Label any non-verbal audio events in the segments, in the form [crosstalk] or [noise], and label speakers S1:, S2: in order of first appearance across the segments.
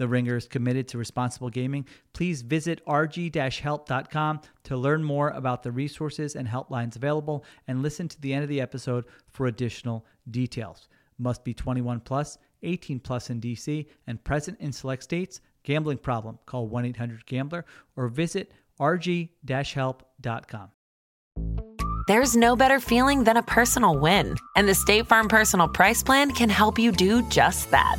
S1: The Ringer is committed to responsible gaming. Please visit rg-help.com to learn more about the resources and helplines available and listen to the end of the episode for additional details. Must be 21 plus, 18 plus in DC and present in select states. Gambling problem? Call 1-800-GAMBLER or visit rg-help.com.
S2: There's no better feeling than a personal win, and the State Farm Personal Price Plan can help you do just that.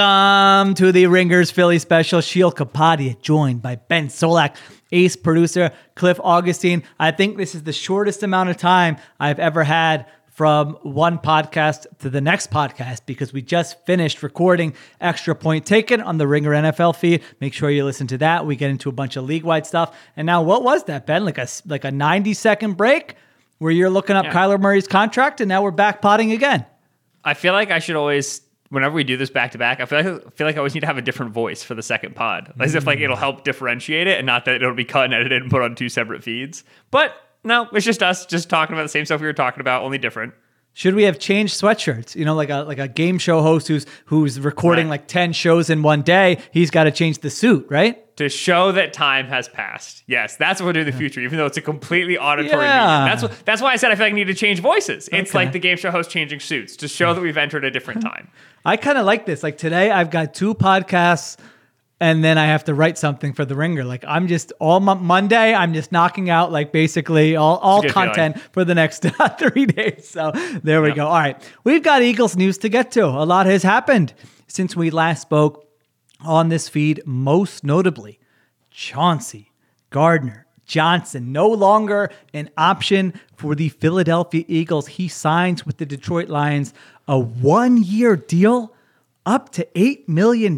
S1: Welcome to the Ringers Philly special. Sheil Kapadia joined by Ben Solak, ace producer Cliff Augustin. I think this is the shortest amount of time I've ever had from one podcast to the next podcast because we just finished recording Extra Point Taken on the Ringer NFL feed. Make sure you listen to that. We get into a bunch of league wide stuff. And now, what was that, Ben? Like a like a ninety second break where you're looking up
S3: Yeah.
S1: Kyler Murray's contract, and now we're back potting again.
S3: I feel like I should always, whenever we do this back to back, I feel like I feel like I always need to have a different voice for the second pod, as if like it'll mm. help differentiate it, and not that it'll be cut and edited and put on two separate feeds. But no, it's just us just talking about the same stuff we were talking about, only different.
S1: Should we have changed sweatshirts? You know, like a like a game show host who's who's recording
S3: Right.
S1: like ten shows in one day. He's got to change the suit, right?
S3: To show that time has passed. Yes, that's what we'll do in the future, even though it's a completely auditory
S1: Yeah.
S3: medium. That's what that's why I said I feel like I need to change voices. It's
S1: Okay.
S3: like the game show host changing suits to show that we've entered a different [laughs] time.
S1: I kind of like this. Like today, I've got two podcasts, and then I have to write something for the Ringer. Like I'm just all mo- Monday, I'm just knocking out like basically all all content
S3: feeling.
S1: for the next [laughs] three days. So there we go. All right, we've got Eagles news to get to. A lot has happened since we last spoke on this feed. Most notably, Chauncey Gardner Johnson, no longer an option for the Philadelphia Eagles. He signs with the Detroit Lions a one year deal up to $8 million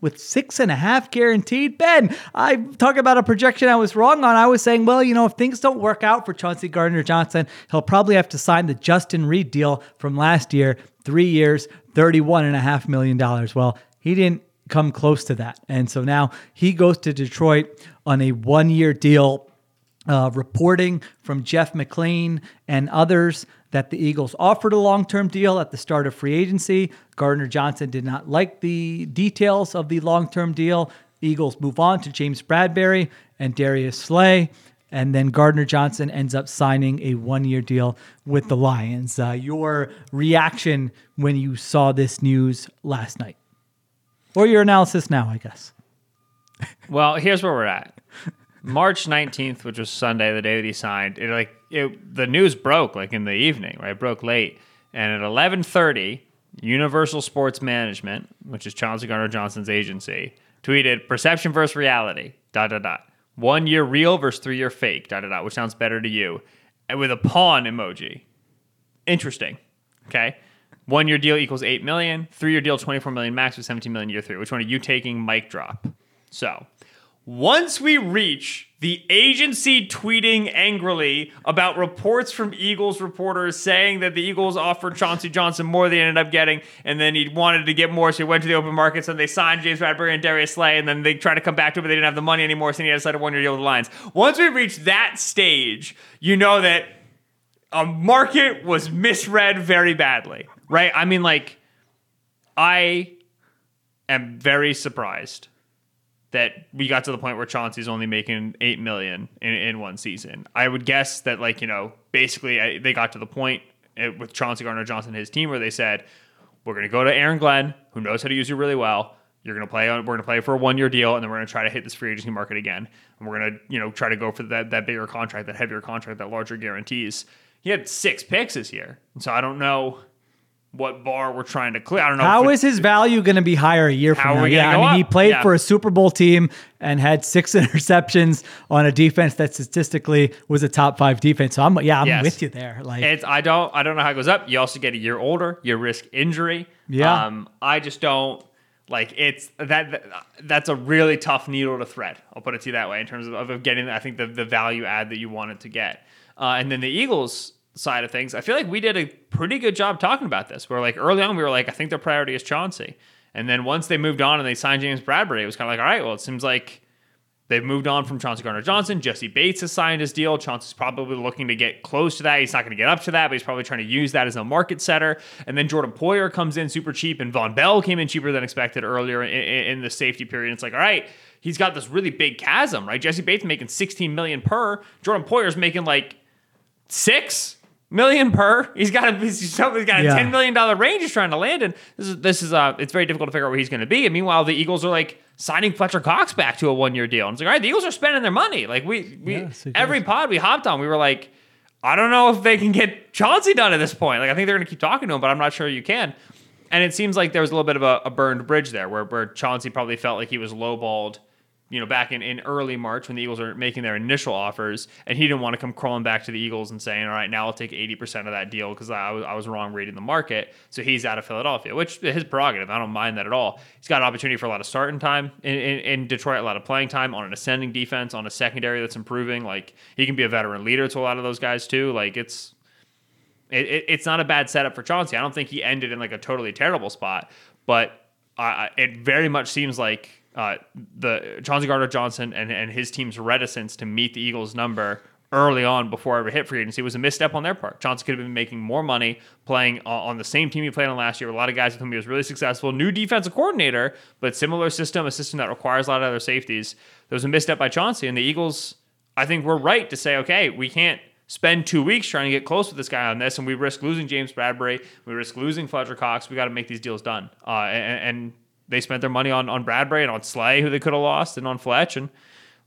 S1: with six and a half guaranteed. Ben, I talk about a projection I was wrong on. I was saying, well, you know, if things don't work out for Chauncey Gardner Johnson, he'll probably have to sign the Justin Reed deal from last year, three years, $31.5 million. Well, he didn't come close to that. And so now he goes to Detroit on a one year deal. Uh, reporting from Jeff McLane and others that the Eagles offered a long term deal at the start of free agency. Gardner Johnson did not like the details of the long term deal. Eagles move on to James Bradberry and Darius Slay. And then Gardner Johnson ends up signing a one year deal with the Lions. Uh, your reaction when you saw this news last night? Or your analysis now, I guess.
S3: Well, here's where we're at. March 19th, which was Sunday, the day that he signed, it like it the news broke like in the evening, right? It broke late. And at 11:30, Universal Sports Management, which is Chauncey Gardner Johnson's agency, tweeted perception versus reality. Dot dot dot. One year real versus three year fake. Dot dot dot. Which sounds better to you? And with a pawn emoji. Interesting. Okay. One year deal equals eight million. Three year deal, 24 million max with 17 million year three. Which one are you taking? Mic drop. So once we reach the agency tweeting angrily about reports from Eagles reporters saying that the Eagles offered Chauncey Johnson more than he ended up getting, and then he wanted to get more, so he went to the open markets and they signed James Bradberry and Darius Slay, and then they tried to come back to it, but they didn't have the money anymore, so he had to sign a one-year deal with the Lions. Once we reach that stage, you know that a market was misread very badly, right? I mean, like, I am very surprised that we got to the point where Chauncey's only making eight million in, in one season. I would guess that like you know basically I, they got to the point uh, with Chauncey Gardner Johnson and his team where they said we're going to go to Aaron Glenn who knows how to use you really well. You're going to play. We're going to play for a one year deal, and then we're going to try to hit this free agency market again. And we're going to you know try to go for that that bigger contract, that heavier contract, that larger guarantees. He had six picks this year, so I don't know what bar we're trying to clear. I don't know.
S1: How is his value going to be higher a year from now? Yeah, I mean, he played
S3: Yeah.
S1: for a Super Bowl team and had six [laughs] interceptions on a defense that statistically was a top five defense. So I'm, yeah, I'm
S3: Yes.
S1: with you there. Like,
S3: It's I don't I don't know how it goes up. You also get a year older. You risk injury.
S1: Yeah.
S3: Um, I just don't like it's that, that that's a really tough needle to thread. I'll put it to you that way in terms of, of getting I think the the value add that you wanted to get. Uh, and then the Eagles side of things, I feel like we did a pretty good job talking about this. Where like early on we were like I think their priority is Chauncey. And then once they moved on and they signed James Bradberry, it was kind of like, all right, well, it seems like They've moved on from Chauncey Gardner Johnson. Jessie Bates has signed his deal. Chauncey's probably looking to get close to that. He's not going to get up to that, but he's probably trying to use that as a market setter. And then Jordan Poyer comes in super cheap, and Vonn Bell came in cheaper than expected earlier in, in, in the safety period. It's like, all right, he's got this really big chasm, right? Jessie Bates making 16 million per. Jordan Poyer's making like six million per. He's got a he's got a
S1: Yeah.
S3: ten million dollar range he's trying to land in. This is this is uh it's very difficult to figure out where he's going to be. And meanwhile, the Eagles are like signing Fletcher Cox back to a one year deal. And it's like, all right, the Eagles are spending their money. Like we we
S1: it
S3: every pod we hopped on, we were like, I don't know if they can get Chauncey done at this point. Like I think they're going to keep talking to him, but I'm not sure you can. And it seems like there was a little bit of a, a burned bridge there, where where Chauncey probably felt like he was lowballed you know, back in, in early March when the Eagles are making their initial offers, and he didn't want to come crawling back to the Eagles and saying, "All right, now I'll take eighty percent of that deal because I was, I was wrong reading the market." So he's out of Philadelphia, which is his prerogative. I don't mind that at all. He's got an opportunity for a lot of starting time in, in, in Detroit, a lot of playing time on an ascending defense, on a secondary that's improving. Like he can be a veteran leader to a lot of those guys too. Like it's it, it, it's not a bad setup for Chauncey. I don't think he ended in like a totally terrible spot, but it very much seems like uh, the Chauncey Gardner Johnson and, and his team's reticence to meet the Eagles' number early on before ever hit free agency was a misstep on their part. Johnson could have been making more money playing on the same team he played on last year a lot of guys with whom he was really successful. New defensive coordinator, but similar system, a system that requires a lot of other safeties. There was a misstep by Chauncey, and the Eagles, I think, were right to say, okay, we can't spend two weeks trying to get close with this guy on this, and we risk losing James Bradberry, we risk losing Fletcher Cox. We got to make these deals done. Uh, and, and they spent their money on on Bradberry and on Slay, who they could have lost, and on Fletch, and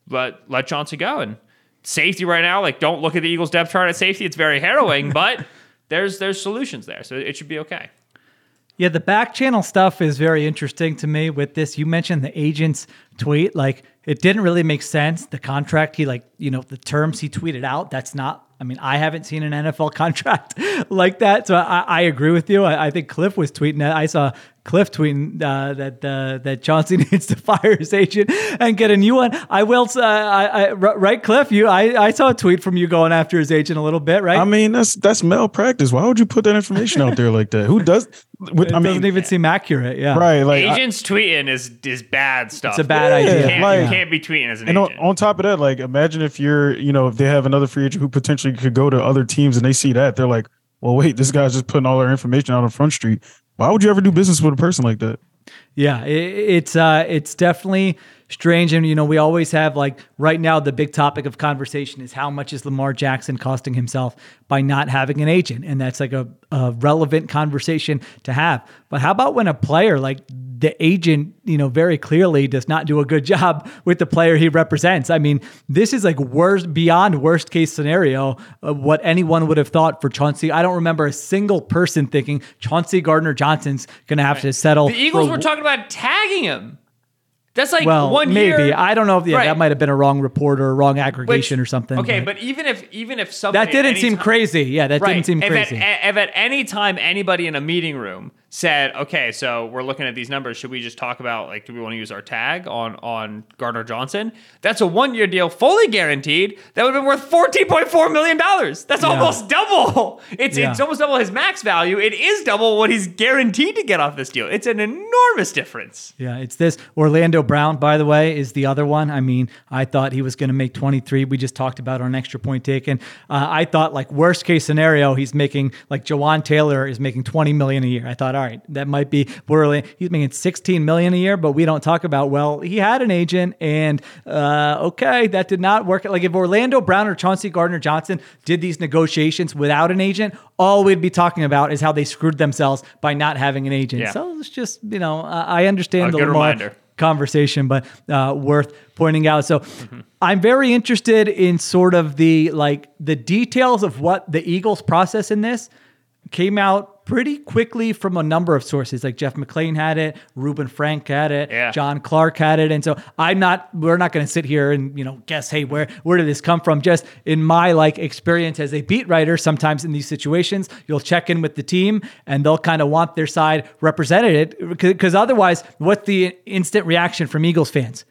S3: let let Chauncey go. And safety right now, like don't look at the Eagles depth chart at safety; it's very harrowing, [laughs] but there's there's solutions there, so it should be okay.
S1: Yeah, the back channel stuff is very interesting to me with this. You mentioned the agent's tweet. Like, it didn't really make sense. The contract, he, like, you know, the terms he tweeted out, that's not, I mean, I haven't seen an NFL [laughs] contract like that. So I, I agree with you. I, I think Cliff was tweeting that. I saw Cliff tweeting uh, that uh, that Chauncey [laughs] needs to fire his agent and get a new one. I will, uh, I, I, right, Cliff? You, I, I saw a tweet from you going after his agent a little bit, right?
S4: I mean, that's that's malpractice. Why would you put that information out there like that? Who does? [laughs] With,
S1: it
S4: I mean,
S1: doesn't even seem accurate. Yeah.
S4: right? Like, I-
S3: Agents tweeting is is bad stuff.
S1: It's a bad
S4: Yeah,
S1: idea.
S3: You can't,
S4: like-
S3: you can't be tweeting as an
S4: and on,
S3: agent.
S4: on top of that, like, imagine if you're, you know, if they have another free agent who potentially could go to other teams and they see that, they're like, well, wait, this guy's just putting all our information out on Front Street. Why would you ever do business with a person like that?
S1: Yeah, it, it's uh, it's definitely strange, and you know, we always have like right now the big topic of conversation is how much is Lamar Jackson costing himself by not having an agent, and that's like a, a relevant conversation to have. But how about when a player like the agent, you know, very clearly does not do a good [laughs] job with the player he represents? I mean, this is like worst beyond worst case scenario of what anyone would have thought for Chauncey. I don't remember a single person thinking Chauncey Gardner Johnson's going to have to settle.
S3: the Eagles
S1: for-
S3: were talking about tagging him. That's like
S1: well,
S3: one
S1: maybe
S3: year.
S1: I don't know if yeah,
S3: Right.
S1: that might have been a wrong report or a wrong aggregation
S3: Which-
S1: or something.
S3: Okay, but even if even if something
S1: that didn't seem
S3: time-
S1: crazy. Yeah, that
S3: Right.
S1: didn't seem
S3: if
S1: crazy.
S3: At, if at any time anybody in a meeting room said, okay, so we're looking at these numbers. Should we just talk about like, do we want to use our tag on on Gardner Johnson? That's a one year deal, fully guaranteed. That would have been worth fourteen point four million dollars. That's almost double. It's
S1: Yeah.
S3: it's almost double his max value. It is double what he's guaranteed to get off this deal. It's an enormous difference.
S1: Yeah, it's this. Orlando Brown, by the way, is the other one. I mean, I thought he was going to make 23. We just talked about on extra point taken. Uh, I thought, like, worst case scenario, he's making, like, Jawaan Taylor is making 20 million a year. I thought, all right, that might be borderline. He's making 16 million a year, but we don't talk about, well, he had an agent, and uh, okay, that did not work. Like, if Orlando Brown or Chauncey Gardner Johnson did these negotiations without an agent, all we'd be talking about is how they screwed themselves by not having an agent.
S3: Yeah.
S1: So it's just, you know, I understand
S3: A
S1: the Lamar conversation, but uh, worth pointing out. So I'm very interested in sort of the like the details of what the Eagles process in this came out pretty quickly from a number of sources. Like Jeff McLane had it, Reuben Frank had it,
S3: Yeah.
S1: John Clark had it, and so I'm not. We're not going to sit here and you know guess. Hey, where where did this come from? Just in my like experience as a beat writer, sometimes in these situations, you'll check in with the team and they'll kind of want their side represented because otherwise, what's the instant reaction from Eagles fans?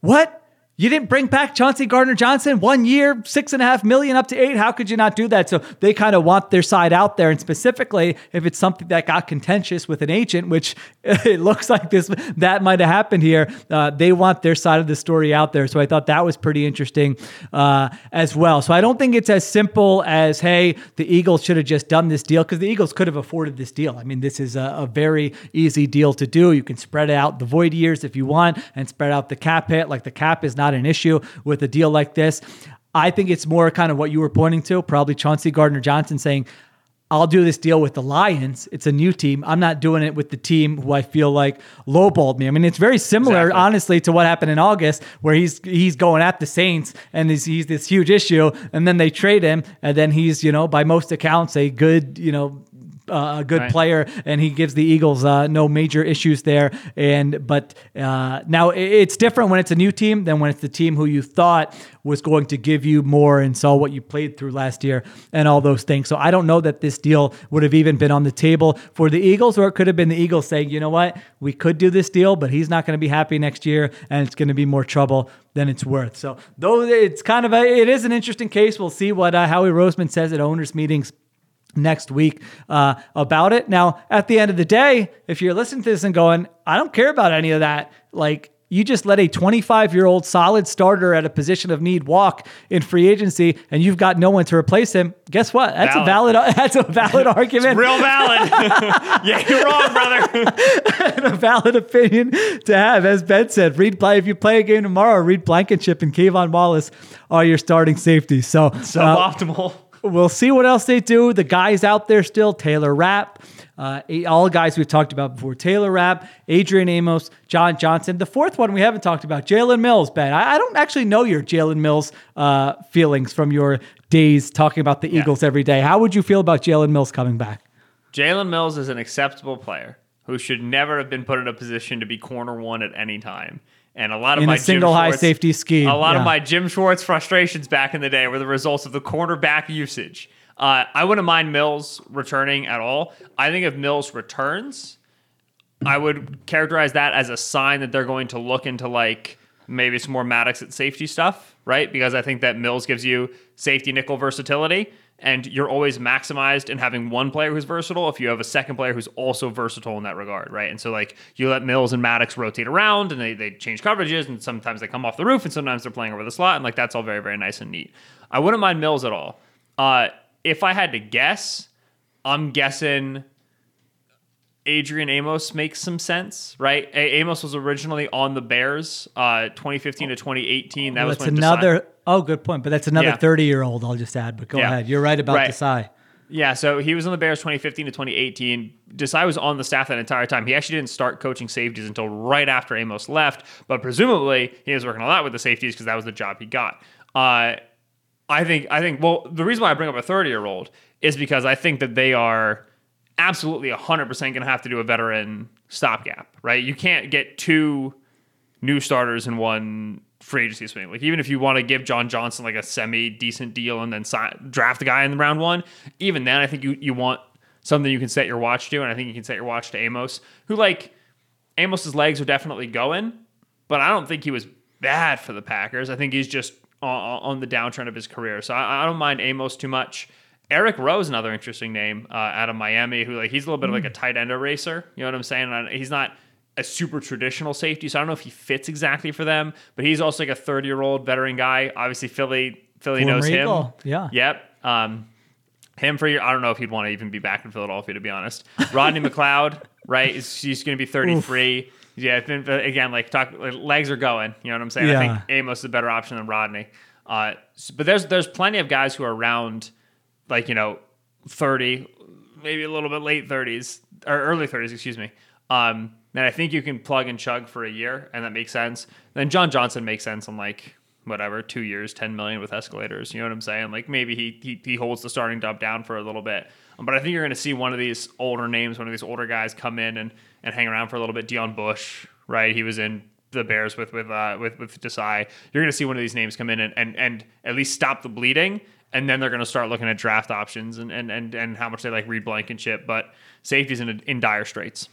S1: What? You didn't bring back Chauncey Gardner Johnson one year, six and a half million up to eight. How could you not do that? So they kind of want their side out there. And specifically, if it's something that got contentious with an agent, which [laughs] it looks like this that might have happened here, uh, they want their side of the story out there. So I thought that was pretty interesting uh, as well. So I don't think it's as simple as, hey, the Eagles should have just done this deal because the Eagles could have afforded this deal. I mean, this is a, a very easy deal to do. You can spread out the void years if you want and spread out the cap hit. Like the cap is not an issue with a deal like this. I think it's more kind of what you were pointing to, probably Chauncey Gardner Johnson saying, I'll do this deal with the Lions. It's a new team. I'm not doing it with the team who I feel like lowballed me. I mean, it's very similar,
S3: Exactly.
S1: honestly, to what happened in August, where he's he's going at the Saints and he's, he's this huge issue, and then they trade him, and then he's you know by most accounts a good you know uh, a good
S3: Right.
S1: player, and he gives the Eagles uh, no major issues there. And but uh, now it's different when it's a new team than when it's the team who you thought was going to give you more and saw what you played through last year and all those things. So I don't know that this deal would have even been on the table for the Eagles, or it could have been the Eagles saying, you know what, we could do this deal, but he's not going to be happy next year, and it's going to be more trouble than it's worth. So though it's kind of a, it is an interesting case. We'll see what uh, Howie Roseman says at owners meetings next week uh, about it. Now, at the end of the day, if you're listening to this and going, I don't care about any of that, like you just let a 25 year old solid starter at a position of need walk in free agency, and you've got no one to replace him. Guess what? That's a valid.
S3: Valid.
S1: That's a valid [laughs] argument.
S3: Real valid. [laughs] yeah, you're wrong, brother.
S1: and a valid opinion to have. As Ben said, read play if you play a game tomorrow, Reed Blankenship and K'Von Wallace are your starting safeties. So, uh,
S3: Suboptimal.
S1: We'll see what else they do. The guys out there still Taylor Rapp, uh, all guys we've talked about before Taylor Rapp, Adrian Amos, John Johnson. The fourth one we haven't talked about, Jalen Mills, Ben. I, I don't actually know your Jalen Mills uh, feelings from your days talking about the Eagles every day. How would you feel about Jalen Mills coming back?
S3: Jalen Mills is an acceptable player who should never have been put in a position to be corner one at any time. And a lot of
S1: In
S3: my Jim
S1: single high
S3: Schwartz-
S1: safety scheme,
S3: A lot
S1: yeah.
S3: of my Jim Schwartz frustrations back in the day were the results of the cornerback usage. Uh, I wouldn't mind Mills returning at all. I think if Mills returns, I would characterize that as a sign that they're going to look into like maybe some more Maddox at safety stuff, right? Because I think that Mills gives you safety nickel versatility, and you're always maximized in having one player who's versatile if you have a second player who's also versatile in that regard, right? And so like you let Mills and Maddox rotate around and they, they change coverages and sometimes they come off the roof and sometimes they're playing over the slot and like that's all very, very nice and neat. I wouldn't mind Mills at all. Uh, if I had to guess, I'm guessing Adrian Amos makes some sense, right? A- Amos was originally on the Bears, uh, 2015 to 2018. That
S1: Well,
S3: was
S1: that's
S3: when Desai-
S1: another. Oh, good point. But that's another
S3: Yeah.
S1: 30 year old. I'll just add. But go
S3: Yeah.
S1: ahead. You're right about
S3: Right.
S1: Desai.
S3: Yeah, so he was on the Bears 2015 to 2018. Desai was on the staff that entire time. He actually didn't start coaching safeties until right after Amos left, but presumably he was working a lot with the safeties because that was the job he got. Uh, I think I think well the reason why I bring up a 30 year old is because I think that they are absolutely 100% going to have to do a veteran stopgap, right? You can't get two new starters in one free agency swing. Like even if you want to give John Johnson like a semi decent deal and then sign, draft a guy in the round one, even then I think you you want something you can set your watch to, and I think you can set your watch to Amos, who like Amos's legs are definitely going, but I don't think he was bad for the Packers. I think he's just on, on the downtrend of his career, so I, I, don't mind Amos too much. Eric Rowe is another interesting name uh, out of Miami, who like he's a little bit of like a tight end eraser. You know what I'm saying? He's not a super traditional safety, so I don't know if he fits exactly for them. But he's also like a 30 year old veteran guy. Obviously, Philly Philly
S1: Former
S3: knows him.
S1: Yeah.
S3: Yep. Um, him for your, I don't know if he'd want to even be back in Philadelphia to be honest. Rodney McLeod, [laughs] right? Is he's going to be 33. Yeah, I think, again, like talk, like, legs are going. You know what I'm saying? I think Amos is a better option than Rodney. Uh, but there's there's plenty of guys who are around, like you know, 30, maybe a little bit late 30s or early 30s, excuse me. Um, and I think you can plug and chug for a year, and that makes sense. Then John Johnson makes sense on like whatever two years, 10 million with escalators. You know what I'm saying? Like maybe he he, he holds the starting job down for a little bit. Um, But I think you're going to see one of these older names, one of these older guys come in and, and hang around for a little bit. Deon Bush, right? He was in the Bears with with uh, with with Desai. You're going to see one of these names come in and, and and at least stop the bleeding, and then they're going to start looking at draft options and and and, and how much they like Reed Blankenship. But safety's in in dire straits.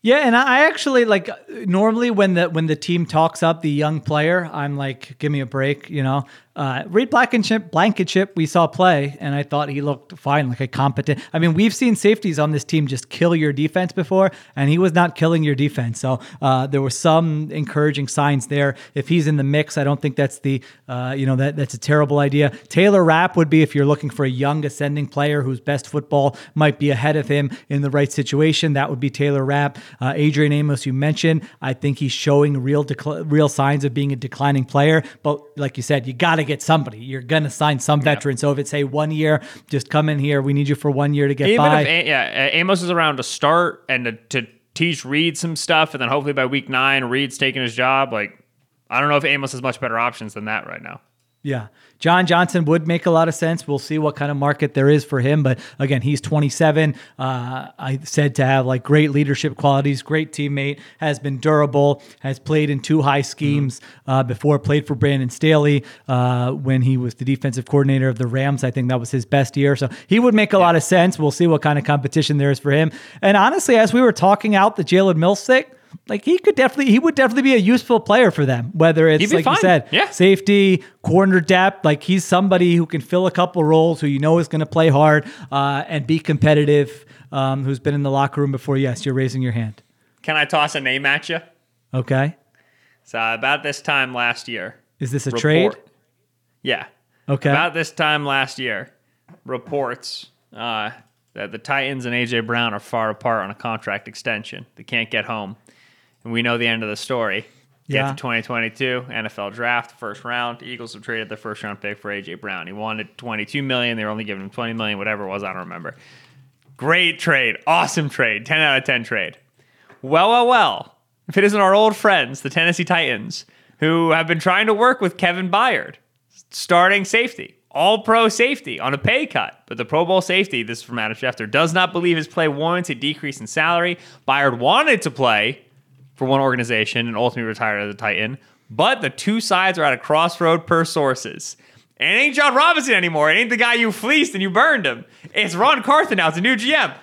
S1: Yeah, and I actually like normally when the when the team talks up the young player, I'm like, give me a break, you know. Uh, Reed Blankenship, Blankenship, we saw play, and I thought he looked fine, like a competent. I mean, we've seen safeties on this team just kill your defense before, and he was not killing your defense. So uh, there were some encouraging signs there. If he's in the mix, I don't think that's the, uh, you know, that that's a terrible idea. Taylor Rapp would be if you're looking for a young ascending player whose best football might be ahead of him in the right situation. That would be Taylor Rapp. Uh, Adrian Amos, you mentioned, I think he's showing real decl- real signs of being a declining player. But like you said, you got to get somebody. You're gonna sign some veteran. So if it's say one year, just come in here. We need you for one year to get
S3: Even
S1: by.
S3: if yeah, Amos is around to start and to, to teach Reed some stuff, and then hopefully by week nine, Reed's taking his job. Like, I don't know if Amos has much better options than that right now.
S1: Yeah. John Johnson would make a lot of sense. We'll see what kind of market there is for him. But again, he's 27. Uh, I said to have like great leadership qualities, great teammate, has been durable, has played in two high schemes uh, before, played for Brandon Staley uh, when he was the defensive coordinator of the Rams. I think that was his best year. So he would make a lot of sense. We'll see what kind of competition there is for him. And honestly, as we were talking out the Jalen Mills like he could definitely, he would definitely be a useful player for them. Whether it's like you said,
S3: Yeah.
S1: safety, corner depth. Like he's somebody who can fill a couple roles, who you know is going to play hard uh, and be competitive. Um, who's been in the locker room before? Yes, you're raising your hand.
S3: Can I toss a name at you?
S1: Okay,
S3: So about this time last year,
S1: is this a
S3: report-
S1: trade?
S3: Yeah.
S1: Okay,
S3: About this time last year, reports uh, that the Titans and AJ Brown are far apart on a contract extension. They can't get home, and we know the end of the story. Get
S1: Yeah.
S3: to 2022 NFL draft, first round. Eagles have traded their first round pick for AJ Brown. He wanted 22 million. They were only giving him 20 million, whatever it was. I don't remember. Great trade, awesome trade, 10 out of 10 trade. Well, well, well. If it isn't our old friends, the Tennessee Titans, who have been trying to work with Kevin Byard, starting safety, all pro safety on a pay cut. But the Pro Bowl safety, this is from Adam Schefter, does not believe his play warrants a decrease in salary. Byard wanted to play for one organization and ultimately retired as a Titan, but the two sides are at a crossroad per sources. And it ain't Jon Robinson anymore. It ain't the guy you fleeced and you burned him. It's Ran Carthon now. It's a new GM.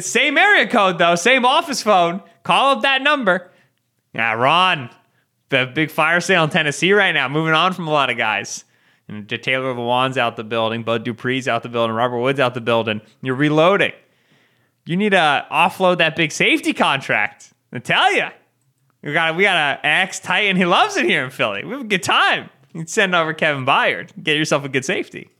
S3: Same area code though, same office phone. Call up that number. Yeah, Ron, the big fire sale in Tennessee right now. Moving on from a lot of guys. And Taylor Lewan's out the building. Bud Dupree's out the building. Robert Woods out the building. You're reloading. You need to offload that big safety contract. I tell you, we got we got a ex Titan. He loves it here in Philly. We have a good time. You can send over Kevin Byard. Get yourself a good safety.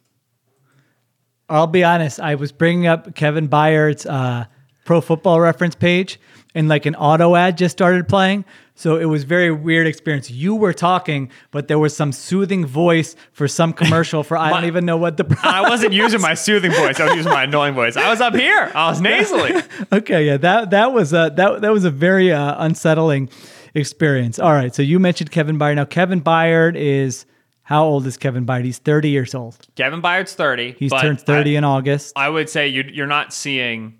S1: I'll be honest. I was bringing up Kevin Byard's uh, Pro Football Reference page, and like an auto ad just started playing. So it was very weird experience. You were talking, but there was some soothing voice for some commercial for [laughs] I don't even know what the. [laughs]
S3: I wasn't using my soothing voice. I was using my annoying voice. I was up here. I was nasally. [laughs]
S1: okay, yeah, that that was a that that was a very uh, unsettling experience. All right, so you mentioned Kevin Byard. Now Kevin Byard is how old is Kevin Byard? He's 30 years old.
S3: Kevin Byard's 30.
S1: He's turned 30
S3: I,
S1: in August.
S3: I would say you, you're not seeing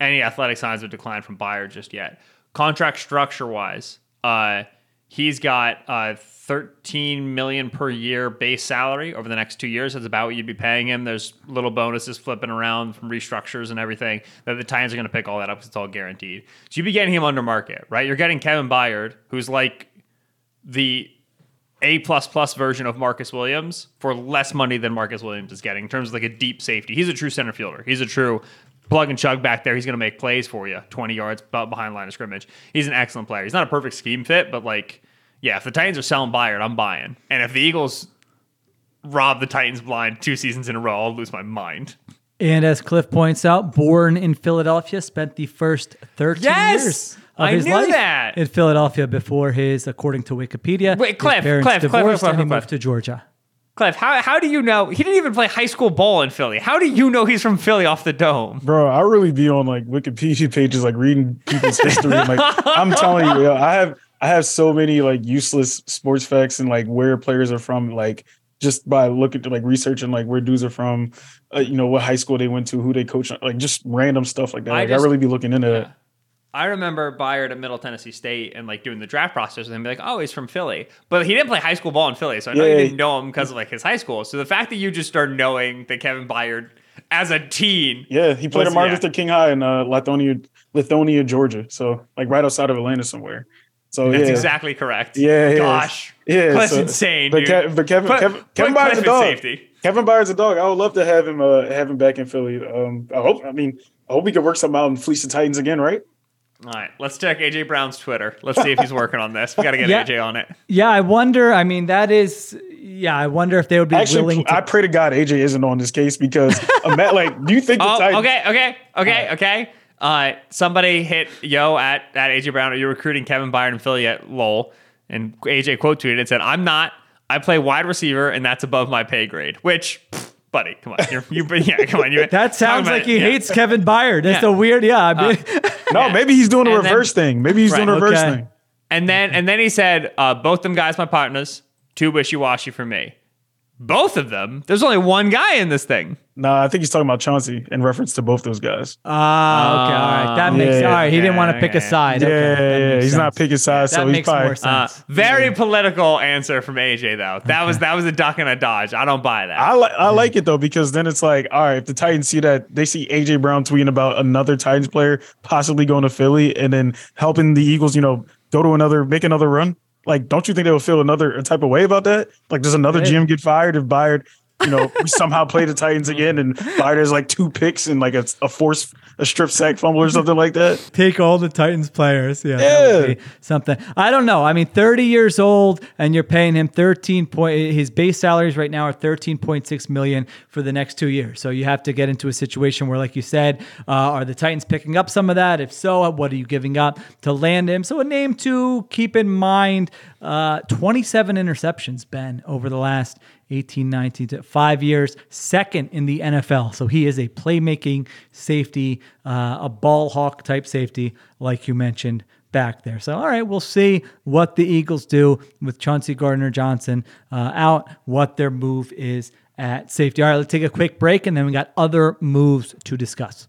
S3: any athletic signs of decline from Byard just yet. Contract structure wise, uh, He's got uh, 13 million per year base salary over the next two years. That's about what you'd be paying him. There's little bonuses flipping around from restructures and everything that the Titans are going to pick all that up it's all guaranteed. So you'd be getting him under market, right? You're getting Kevin Byard, who's like the a plus plus version of Marcus Williams for less money than Marcus Williams is getting in terms of like a deep safety. He's a true center fielder. He's a true plug and chug back there. He's going to make plays for you, 20 yards behind line of scrimmage. He's an excellent player. He's not a perfect scheme fit, but like, yeah, if the Titans are selling Byard, I'm buying. And if the Eagles rob the Titans blind two seasons in a row, I'll lose my mind.
S1: And as Cliff points out, born in Philadelphia, spent the first 13
S3: Yes!
S1: years of
S3: I
S1: his life
S3: that.
S1: in Philadelphia before his, according to Wikipedia,
S3: Wait, Cliff, Cliff, Cliff, Cliff, Cliff,
S1: moved to Georgia.
S3: Cliff, how, how do you know? He didn't even play high school ball in Philly. How do you know he's from Philly off the dome?
S4: Bro, I really be on like Wikipedia [laughs] pages, like reading people's history. like I'm telling you, yo, I have I have so many like useless sports facts and like where players are from, like just by looking to like researching like where dudes are from, uh, you know what high school they went to, who they coach, like just random stuff like that.
S3: I
S4: Like, I,
S3: just-
S4: really be looking into that.
S3: I remember Byard at Middle Tennessee State and like doing the draft process with him, be like, oh, he's from Philly, but he didn't play high school ball in Philly, so I know
S4: Yeah.
S3: you didn't know him because of like his high school. So the fact that you just start knowing that Kevin Byard as a teen,
S4: Yeah, he played
S3: Was-
S4: at Martin
S3: yeah.
S4: Luther King High in uh, Lithonia, Lithonia, Georgia. So like right outside of Atlanta somewhere. So
S3: that's
S4: yeah,
S3: exactly correct.
S4: Yeah, yeah.
S3: gosh,
S4: yeah,
S3: that's
S4: so-
S3: insane,
S4: But,
S3: dude.
S4: Ke- but Kevin,
S3: Put-
S4: Kevin, Kevin Byard's a dog.
S3: safety.
S4: Kevin Byard's a dog. I would love to have him uh, have him back in Philly. Um, I hope. I mean, I hope we can work something out and fleece the Titans again, right?
S3: All right, let's check AJ Brown's Twitter. Let's see if he's working on this. We got to get [laughs]
S1: Yeah.
S3: AJ on it.
S1: Yeah, I wonder. I mean, that is, yeah, I wonder if they would be
S4: Actually,
S1: willing to.
S4: I pray to God AJ isn't on this case because [laughs] ima- like, do you think the
S3: Oh,
S4: Titans?
S3: okay, okay, okay, okay. Uh, somebody hit yo at at AJ Brown. Are you recruiting Kevin Byard in Philly at Lowell? And AJ quote tweeted and said, "I'm not. I play wide receiver, and that's above my pay grade." Which, pff, buddy, come on, you're, you yeah, come on. You, [laughs]
S1: that sounds like he
S3: yeah.
S1: hates Kevin Byard. That's
S3: Yeah.
S1: a weird, yeah. I mean, [laughs]
S4: No, maybe he's doing a
S3: And then-
S4: reverse thing. Maybe he's
S3: Right,
S4: doing a reverse
S1: okay.
S4: thing.
S3: And then and then he said, uh, "Both them guys, my partners, too wishy washy for me." Both of them. There's only one guy in this thing.
S4: Nah, I think he's talking about Chauncey in reference to both those guys.
S1: ah, okay, all right. That makes
S4: Yeah,
S1: all right. He didn't want to pick a side.
S4: yeah,
S1: okay, that
S4: yeah, he's
S1: sense.
S4: not picking sides,
S1: That
S4: so he's
S1: makes
S4: probably
S1: more
S3: Uh,
S1: sense.
S3: very political answer from AJ though. That was that was a duck and a dodge. I don't buy that.
S4: I like I like it though because then it's like, all right, if the Titans see that they see AJ Brown tweeting about another Titans player possibly going to Philly and then helping the Eagles, you know, go to another make another run. Like, don't you think they will feel another type of way about that? Like, does another
S1: Right.
S4: GM get fired if Byard, you know, we somehow play the Titans again and has like two picks and like a, a force a strip sack fumble or something like that?
S1: Take all the Titans players. Yeah,
S4: Yeah.
S1: something. I don't know. I mean, 30 years old, and you're paying him 13 point. His base salaries right now are 13.6 million for the next two years. So you have to get into a situation where, like you said, uh, are the Titans picking up some of that? If so, what are you giving up to land him? So a name to keep in mind: uh, 27 interceptions, Ben, over the last 18, 19 to five years, second in the NFL. So he is a playmaking safety, uh, a ball hawk type safety, like you mentioned back there. So, all right, we'll see what the Eagles do with Chauncey Gardner Johnson uh, out, what their move is at safety. All right, let's take a quick break and then we got other moves to discuss.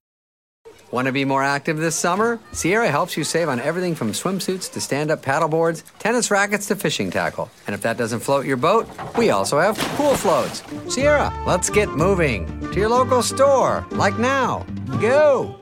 S5: Want to be more active this summer? Sierra helps you save on everything from swimsuits to stand up paddleboards, tennis rackets to fishing tackle. And if that doesn't float your boat, we also have pool floats. Sierra, let's get moving to your local store, like now. Go!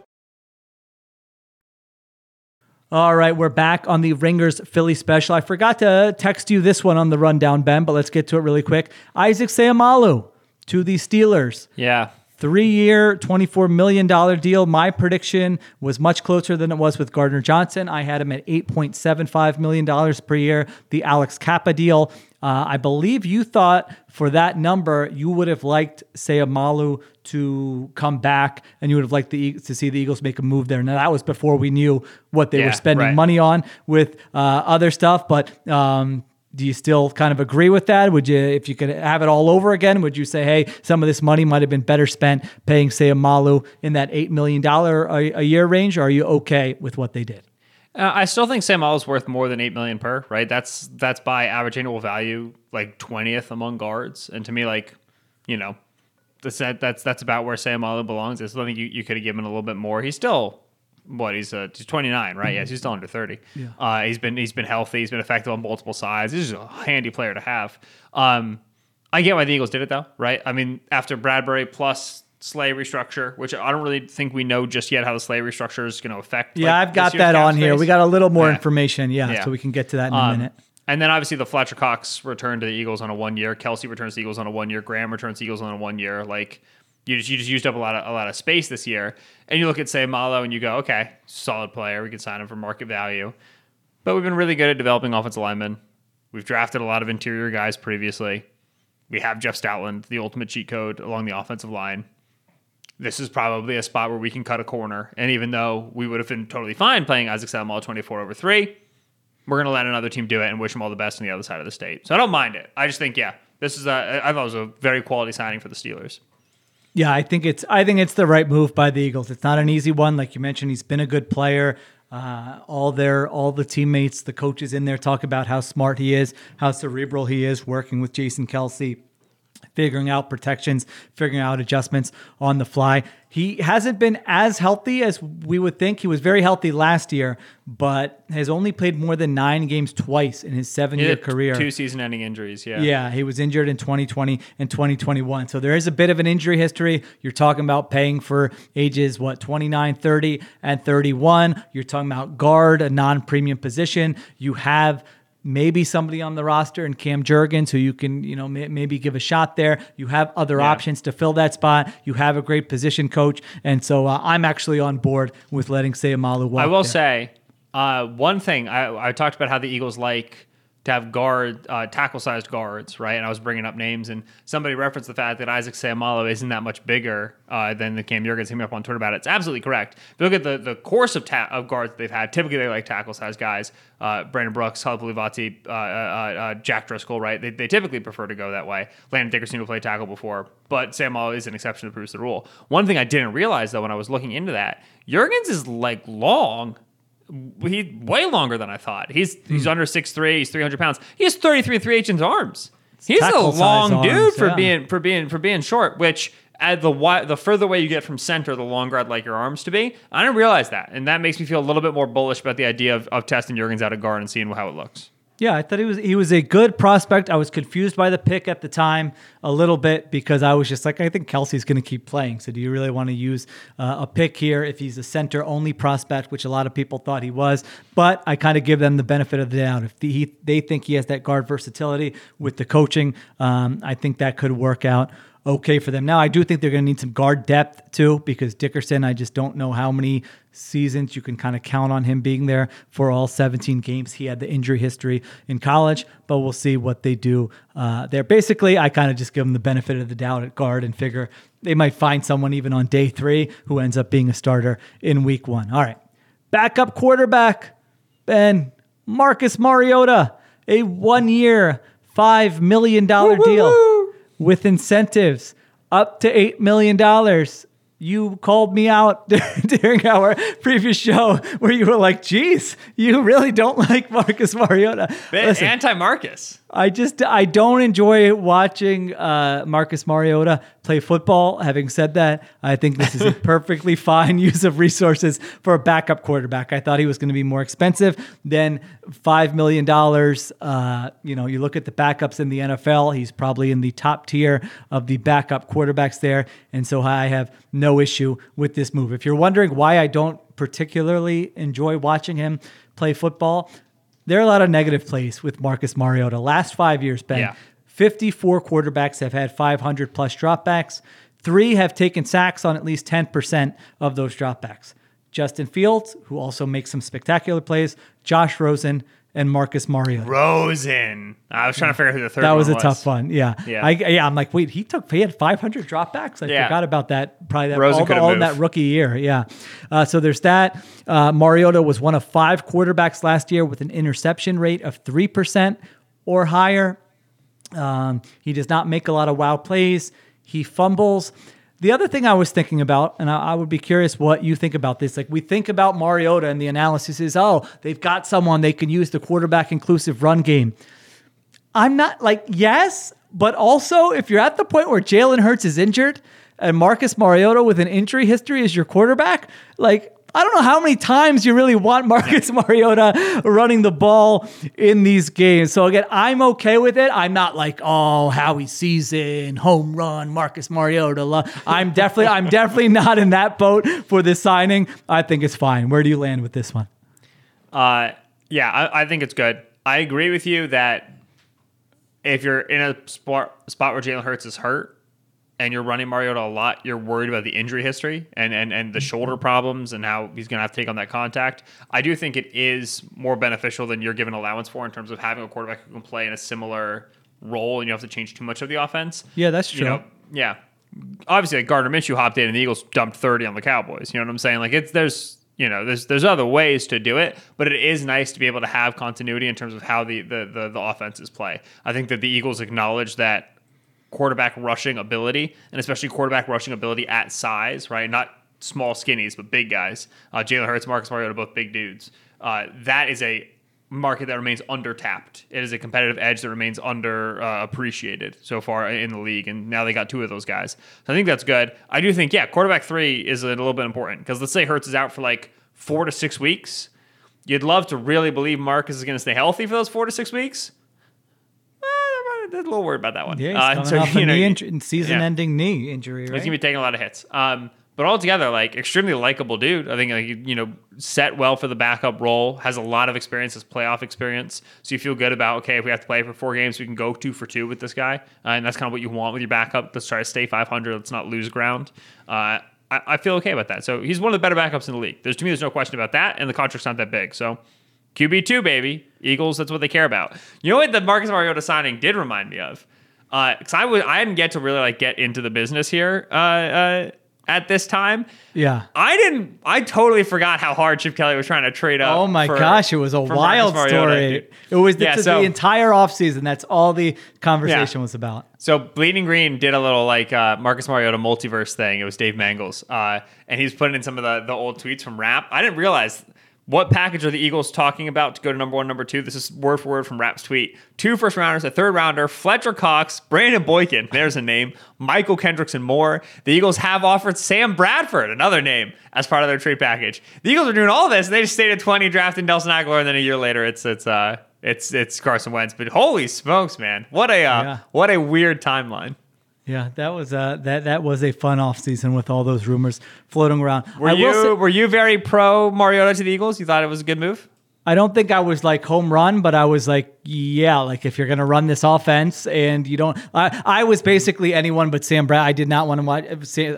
S1: All right, we're back on the Ringers Philly special. I forgot to text you this one on the rundown, Ben, but let's get to it really quick. Isaac Seumalo to the Steelers.
S3: Yeah.
S1: Three year, $24 million deal. My prediction was much closer than it was with Gardner Johnson. I had him at $8.75 million per year. The Alex Kappa deal. Uh, I believe you thought for that number, you would have liked Seumalo to come back and you would have liked the, to see the Eagles make a move there. Now, that was before we knew what they
S3: Yeah,
S1: were spending
S3: right.
S1: money on with uh, other stuff. But um, do you still kind of agree with that? Would you, if you could have it all over again, would you say, hey, some of this money might have been better spent paying, say, a Malu in that $8 million a, a year range? Or are you okay with what they did?
S3: Uh, I still think Sam is worth more than eight million per. Right? That's that's by average annual value, like twentieth among guards. And to me, like you know, that's that, that's that's about where Sam belongs. I still think you, you could have given a little bit more. He's still what he's uh, he's 29, right? yeah he's still under 30. Yeah. Uh, he's been he's been healthy. He's been effective on multiple sides. He's just a handy player to have. Um, I get why the Eagles did it though, right? I mean, after Bradberry plus Slay restructure, which I don't really think we know just yet how the Slay restructure is going to affect.
S1: Yeah,
S3: like,
S1: I've got that on here. We got a little more
S3: Yeah.
S1: information. Yeah,
S3: Yeah.
S1: so we can get to that in a
S3: Um,
S1: minute.
S3: And then obviously the Fletcher Cox return to the Eagles on a one year. Kelce returns to the Eagles on a one year. Graham returns to the Eagles on a one year. Like you just you just used up a lot of a lot of space this year. And you look at Seumalo and you go, okay, solid player. We could sign him for market value. But we've been really good at developing offensive linemen. We've drafted a lot of interior guys previously. We have Jeff Stoutland, the ultimate cheat code along the offensive line. This is probably a spot where we can cut a corner. And even though we would have been totally fine playing Isaac Seumalo 24 over 3, we're going to let another team do it and wish them all the best on the other side of the state. So I don't mind it. I just think, yeah, this is a, I thought it was a very quality signing for the Steelers.
S1: Yeah, I think it's I think it's the right move by the Eagles. It's not an easy one, like you mentioned. He's been a good player. Uh, all their all the teammates, the coaches in there talk about how smart he is, how cerebral he is, working with Jason Kelce, figuring out protections, figuring out adjustments on the fly. He hasn't been as healthy as we would think. He was very healthy last year, but has only played more than nine games twice in his seven-year career.
S3: Two season ending injuries. Yeah.
S1: Yeah, he was injured in 2020 and 2021. So there is a bit of an injury history. You're talking about paying for ages, what, 29, 30, and 31. You're talking about guard, a non premium position. You have maybe somebody on the roster and Cam Jurgens who you can, you know, may, maybe give a shot there. You have other options to fill that spot. You have a great position coach. And so uh, I'm actually on board with letting Seumalo walk
S3: I will
S1: there.
S3: say uh, one thing. I, I talked about how the Eagles like to have guard uh, tackle sized guards, right? And I was bringing up names, and somebody referenced the fact that Isaac Seumalo isn't that much bigger uh, than the Cam Jurgens. Hit me up on Twitter about it. It's absolutely correct. If you look at the the course of ta- of guards they've had, typically they like tackle sized guys. Uh, Brandon Brooks, Halapoulivaati, uh, uh, uh, Jack Driscoll, right? They, they typically prefer to go that way. Landon Dickerson will play tackle before, but Samalo is an exception that proves the rule. One thing I didn't realize though when I was looking into that, Jurgens is like long he way longer than I thought. He's he's
S1: Hmm.
S3: under 6'3", he's 300 pounds. He has 33 3 8 inch arms. He's a long dude
S1: arms,
S3: for
S1: yeah.
S3: being for being for being short, which at the the further away you get from center, the longer I'd like your arms to be. I didn't realize that. And that makes me feel a little bit more bullish about the idea of, of testing Jurgens out of guard and seeing how it looks.
S1: Yeah, I thought he was he was a good prospect. I was confused by the pick at the time a little bit because I was just like, I think Kelce's going to keep playing. So do you really want to use uh, a pick here if he's a center only prospect, which a lot of people thought he was? But I kind of give them the benefit of the doubt. If the, he, they think he has that guard versatility with the coaching, um, I think that could work out okay for them. Now, I do think they're going to need some guard depth too, because Dickerson, I just don't know how many seasons you can kind of count on him being there for all 17 games. He had the injury history in college, but we'll see what they do uh, there. Basically, I kind of just give them the benefit of the doubt at guard and figure they might find someone even on day three who ends up being a starter in week one. All right. Backup quarterback, Ben Marcus Mariota, a one year, $5 million deal with incentives up to $8 million. You called me out [laughs] during our previous show where you were like, geez, you really don't [laughs] like Marcus Mariota.
S3: Anti Marcus.
S1: I just I don't enjoy watching uh, Marcus Mariota play football. Having said that, I think this is a [laughs] perfectly fine [laughs] use of resources for a backup quarterback. I thought he was going to be more expensive than five million dollars. Uh, you know, you look at the backups in the NFL; he's probably in the top tier of the backup quarterbacks there, and so I have no issue with this move. If you're wondering why I don't particularly enjoy watching him play football there are a lot of negative plays with Marcus Mariota. Last five years, Ben,
S3: Yeah.
S1: 54 quarterbacks have had 500 plus dropbacks. Three have taken sacks on at least 10% of those dropbacks. Justin Fields, who also makes some spectacular plays, Josh Rosen, and Marcus Mariota.
S3: Rosen. I was trying to figure out who the third
S1: That was a tough one. Yeah.
S3: Yeah.
S1: I, yeah. I'm like, wait, he took, he had 500 dropbacks. I
S3: Yeah.
S1: forgot about that. Probably that
S3: Rosen
S1: all, all in that rookie year. Yeah. Uh, so there's that. Uh, Mariota was one of five quarterbacks last year with an interception rate of 3% or higher. Um, he does not make a lot of wow plays. He fumbles. The other thing I was thinking about, and I, I would be curious what you think about this. Like we think about Mariota, and the analysis is, oh, they've got someone they can use the quarterback inclusive run game. I'm not like yes, but also if you're at the point where Jalen Hurts is injured and Marcus Mariota with an injury history is your quarterback, like I don't know how many times you really want Marcus [laughs] Mariota running the ball in these games. So again, I'm okay with it. I'm not like, oh, Howie season, home run, Marcus Mariota. I'm definitely, I'm definitely [laughs] not in that boat for this signing. I think it's fine. Where do you land with this one?
S3: Uh, yeah, I, I think it's good. I agree with you that if you're in a spot spot where Jalen Hurts is hurt and you're running Mariota a lot, you're worried about the injury history and and and the mm-hmm. shoulder problems and how he's going to have to take on that contact. I do think it is more beneficial than you're given allowance for in terms of having a quarterback who can play in a similar role and you don't have to change too much of the offense.
S1: Yeah, that's
S3: You
S1: true.
S3: know, yeah. Obviously, like Gardner Minshew hopped in and the Eagles dumped 30 on the Cowboys. You know what I'm saying? Like it's there's you know there's there's other ways to do it, but it is nice to be able to have continuity in terms of how the the the, the offenses play. I think that the Eagles acknowledge that quarterback rushing ability, and especially quarterback rushing ability at size, right? Not small skinnies, but big guys. Uh, Jalen Hurts, Marcus Mariota, both big dudes. Uh, that is a market that remains undertapped. It is a competitive edge that remains under uh, appreciated so far in the league, and now they got two of those guys. So I think that's good. I do think, yeah, quarterback three is a little bit important because let's say Hurts is out for like four to six weeks. You'd love to really believe Marcus is going to stay healthy for those four to six weeks. A little worried about that one.
S1: Yeah, he's
S3: Uh, so, you know,
S1: knee season-ending knee injury. Right?
S3: He's gonna be taking a lot of hits. Um, but altogether, like extremely likable dude. I think like, you know set well for the backup role. Has a lot of experience, has playoff experience. So you feel good about okay, if we have to play for four games, we can go two for two with this guy, uh, and that's kind of what you want with your backup. Let's try to stay 500. Let's not lose ground. Uh, I, I feel okay about that. So he's one of the better backups in the league. There's to me, there's no question about that, and the contract's not that big. So. QB two, baby. Eagles, that's what they care about. You know what the Marcus Mariota signing did remind me of? Because I was I didn't get to really like get into the business here uh, uh, at this time.
S1: yeah.
S3: I didn't. I totally forgot how hard Chip Kelly was trying to trade up.
S1: Oh my
S3: for-
S1: gosh, it was a wild story. It was
S3: Yeah, so-
S1: the entire offseason. That's all the conversation was about.
S3: So Bleeding Green did a little like uh, Marcus Mariota multiverse thing. It was Dave Mangels, uh, and he's putting in some of the the old tweets from Rap. I didn't realize what package are the Eagles talking about to go to number one, number two. This is word for word from Rap's tweet. Two first rounders, a third rounder, Fletcher Cox, Brandon Boykin. [laughs] There's a name. Mychal Kendricks and more. The Eagles have offered Sam Bradford, another name, as part of their trade package. The Eagles are doing all this, and they just stayed at 20, drafted Nelson Agholor, and then a year later, it's it's uh it's it's Carson Wentz. But holy smokes, man, what a uh,
S1: Yeah.
S3: what a weird timeline.
S1: Yeah, that was uh that that was a fun offseason with all those rumors floating around.
S3: Were
S1: I
S3: you
S1: say-
S3: were you very pro Mariota to the Eagles? You thought it was a good move?
S1: I don't think I was like home run, but I was like, yeah, like if you're gonna run this offense and you don't, I, I was basically anyone but Sam Brad. I did not want to watch.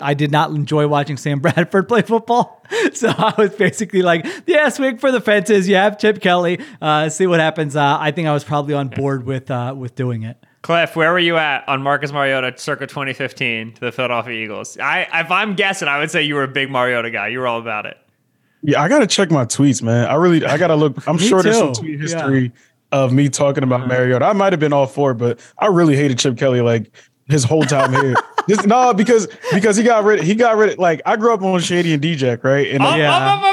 S1: I did not enjoy watching Sam [laughs] Bradford play football, [laughs] so I was basically like, yeah, swing for the fences. You have Chip Kelly. Uh, see what happens. Uh, I think I was probably on board with uh, with doing it.
S3: Cliff, where were you at on Marcus Mariota circa 2015 to the Philadelphia Eagles? I if I'm guessing, I would say you were a big Mariota guy. You were all about it.
S4: Yeah, I gotta check my tweets, man. I really, I gotta look. I'm [laughs]
S1: Me
S4: sure there's some
S1: too.
S4: tweet
S1: Yeah.
S4: history of me talking about uh-huh. Mariota. I might have been all for it, but I really hated Chip Kelly like his whole time here. [laughs] Just, no, because because he got rid, he got rid. Like I grew up on Shady and DJ, right? And
S3: Up,
S1: Yeah.
S3: up,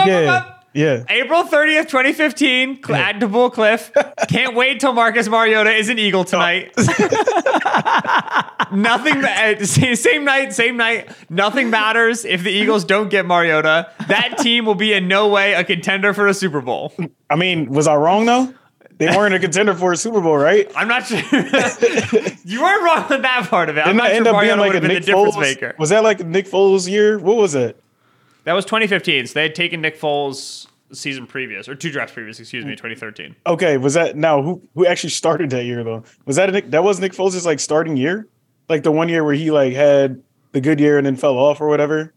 S3: up,
S4: yeah,
S3: up.
S4: Yeah.
S3: April 30th, 2015, cl- at DeBull Cliff. [laughs] Can't wait till Marcus Mariota is an Eagle tonight. [laughs] Nothing, uh, same night, same night. Nothing matters if the Eagles don't get Mariota. That team will be in no way a contender for a Super Bowl.
S4: I mean, was I wrong though? They weren't a contender for a Super Bowl, right?
S3: I'm not sure. [laughs] you weren't wrong with that part of it. I'm
S4: Didn't
S3: not sure
S4: end up being
S3: Mariota
S4: like a Nick Foles?
S3: maker.
S4: Was that like Nick Foles year? What was it?
S3: That was 2015. So they had taken Nick Foles season previous, or two drafts previous, excuse me, 2013.
S4: Okay, was that now who who actually started that year though? Was that a Nick? That was Nick Foles' like starting year, like the one year where he like had the good year and then fell off or whatever.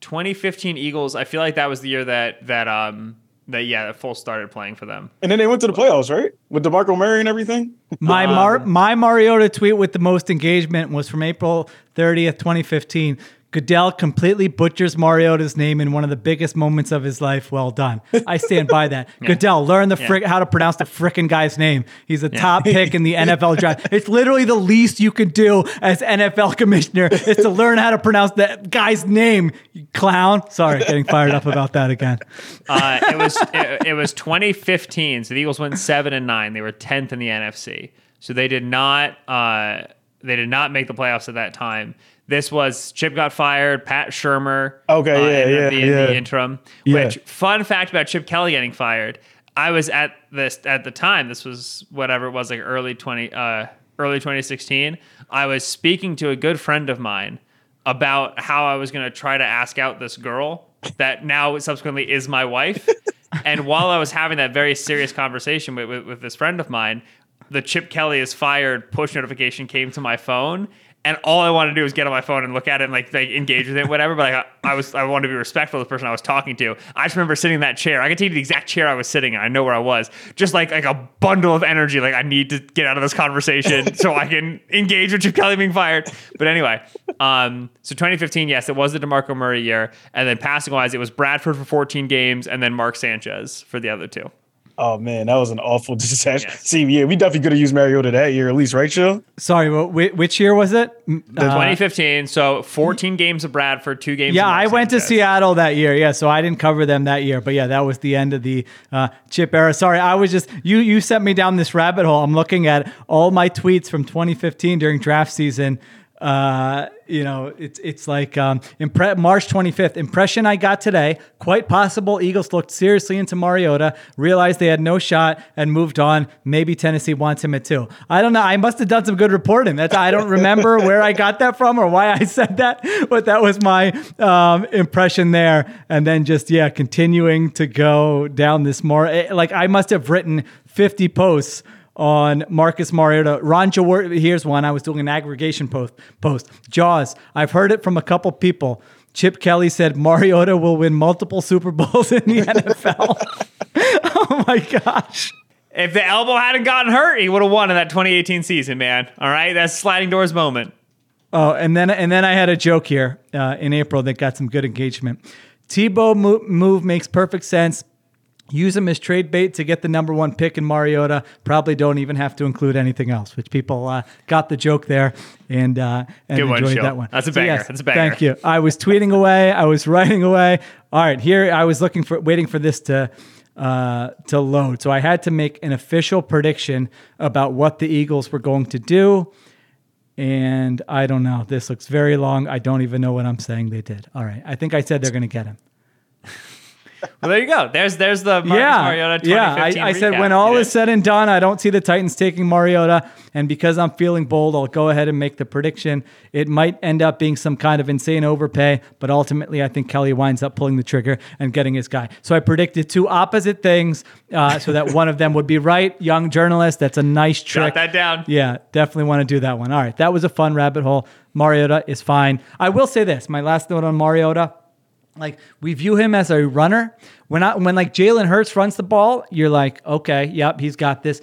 S3: 2015 Eagles. I feel like that was the year that that um that yeah that Foles started playing for them.
S4: And then they went to the playoffs, right? With DeMarco Murray and everything.
S1: My Mar- my Mariota tweet with the most engagement was from April 30th, 2015. Goodell completely butchers Mariota's name in one of the biggest moments of his life. Well done. I stand by that. [laughs] Goodell, learn the frick how to pronounce the frickin' guy's name. He's a top [laughs] pick in the NFL draft. It's literally the least you can do as NFL commissioner is to learn how to pronounce that guy's name. You clown. Sorry, getting fired up about that again. [laughs]
S3: Uh, it was it, it was 2015. So the Eagles went seven and nine. They were 10th in the NFC. So they did not uh, they did not make the playoffs at that time. This was Chip got fired, Pat Shurmur.
S4: Okay,
S3: uh,
S4: yeah, yeah,
S3: being
S4: yeah.
S3: the interim.
S4: Yeah.
S3: Which fun fact about Chip Kelly getting fired? I was at this at the time. This was whatever it was, like early 20 uh, early 2016. I was speaking to a good friend of mine about how I was going to try to ask out this girl that now subsequently is my wife. [laughs] and while I was having that very serious conversation with, with, with this friend of mine, the Chip Kelly is fired push notification came to my phone. And all I wanted to do was get on my phone and look at it and like, like engage with it, whatever. But like, I, I was I wanted to be respectful of the person I was talking to. I just remember sitting in that chair. I could tell you the exact chair I was sitting in. I know where I was. Just like like a bundle of energy. Like I need to get out of this conversation [laughs] so I can engage with Chip Kelly being fired. But anyway, um, so 2015, yes, it was the Demarco Murray year, and then passing wise, it was Bradford for 14 games, and then Mark Sanchez for the other two.
S4: Oh man, that was an awful [laughs] disaster.
S3: Yes.
S4: See, yeah, we definitely could have used Mariota that year at least, right, Chill?
S1: Sorry, wh- wh- which year was it? Uh,
S3: 2015, so 14 games of Bradford, two games.
S1: Yeah,
S3: of
S1: I went to Seattle that year. Yeah, so I didn't cover them that year, but yeah, that was the end of the uh, chip era. Sorry, I was just you. You sent me down this rabbit hole. I'm looking at all my tweets from 2015 during draft season. Uh, you know, it's it's like um, impre- March 25th. Impression I got today. Quite possible Eagles looked seriously into Mariota, realized they had no shot, and moved on. Maybe Tennessee wants him at two. I don't know. I must have done some good reporting. That's I don't remember [laughs] where I got that from or why I said that, but that was my um, impression there. And then just yeah, continuing to go down this more eh, like I must have written 50 posts on Marcus Mariota. Ron Jaworski, here's one. I was doing an aggregation post. Post Jaws. I've heard it from a couple people. Chip Kelly said Mariota will win multiple Super Bowls in the [laughs] NFL. [laughs] oh my gosh.
S3: If the elbow hadn't gotten hurt, he would have won in that 2018 season, man. All right, that's sliding doors moment.
S1: Oh, and then and then I had a joke here uh, in April that got some good engagement. Tebow move, move makes perfect sense. Use him as trade bait to get the number one pick in Mariota. Probably don't even have to include anything else, which people uh, got the joke there and, uh, and
S3: Good one,
S1: enjoyed
S3: Sheil.
S1: that one.
S3: That's a banger. That's a banger.
S1: Thank you. I was tweeting away. I was writing away. All right, here I was looking for, waiting for this to uh, to load. So I had to make an official prediction about what the Eagles were going to do. And I don't know. This looks very long. I don't even know what I'm saying they did. All right. I think I said they're going to get him.
S3: Well, there you go. There's there's the Marcus
S1: yeah.
S3: Mariota 2015
S1: yeah. I, I said when all is said and done, I don't see the Titans taking Mariota. And because I'm feeling bold, I'll go ahead and make the prediction. It might end up being some kind of insane overpay, but ultimately, I think Kelly winds up pulling the trigger and getting his guy. So I predicted two opposite things uh, so that one of them would be right. Young journalist. That's a nice trick.
S3: Jot that down.
S1: Yeah, definitely want to do that one. All right, that was a fun rabbit hole. Mariota is fine. I will say this: my last note on Mariota, like we view him as a runner. When I when like Jalen Hurts runs the ball, you're like, okay, yep, he's got this.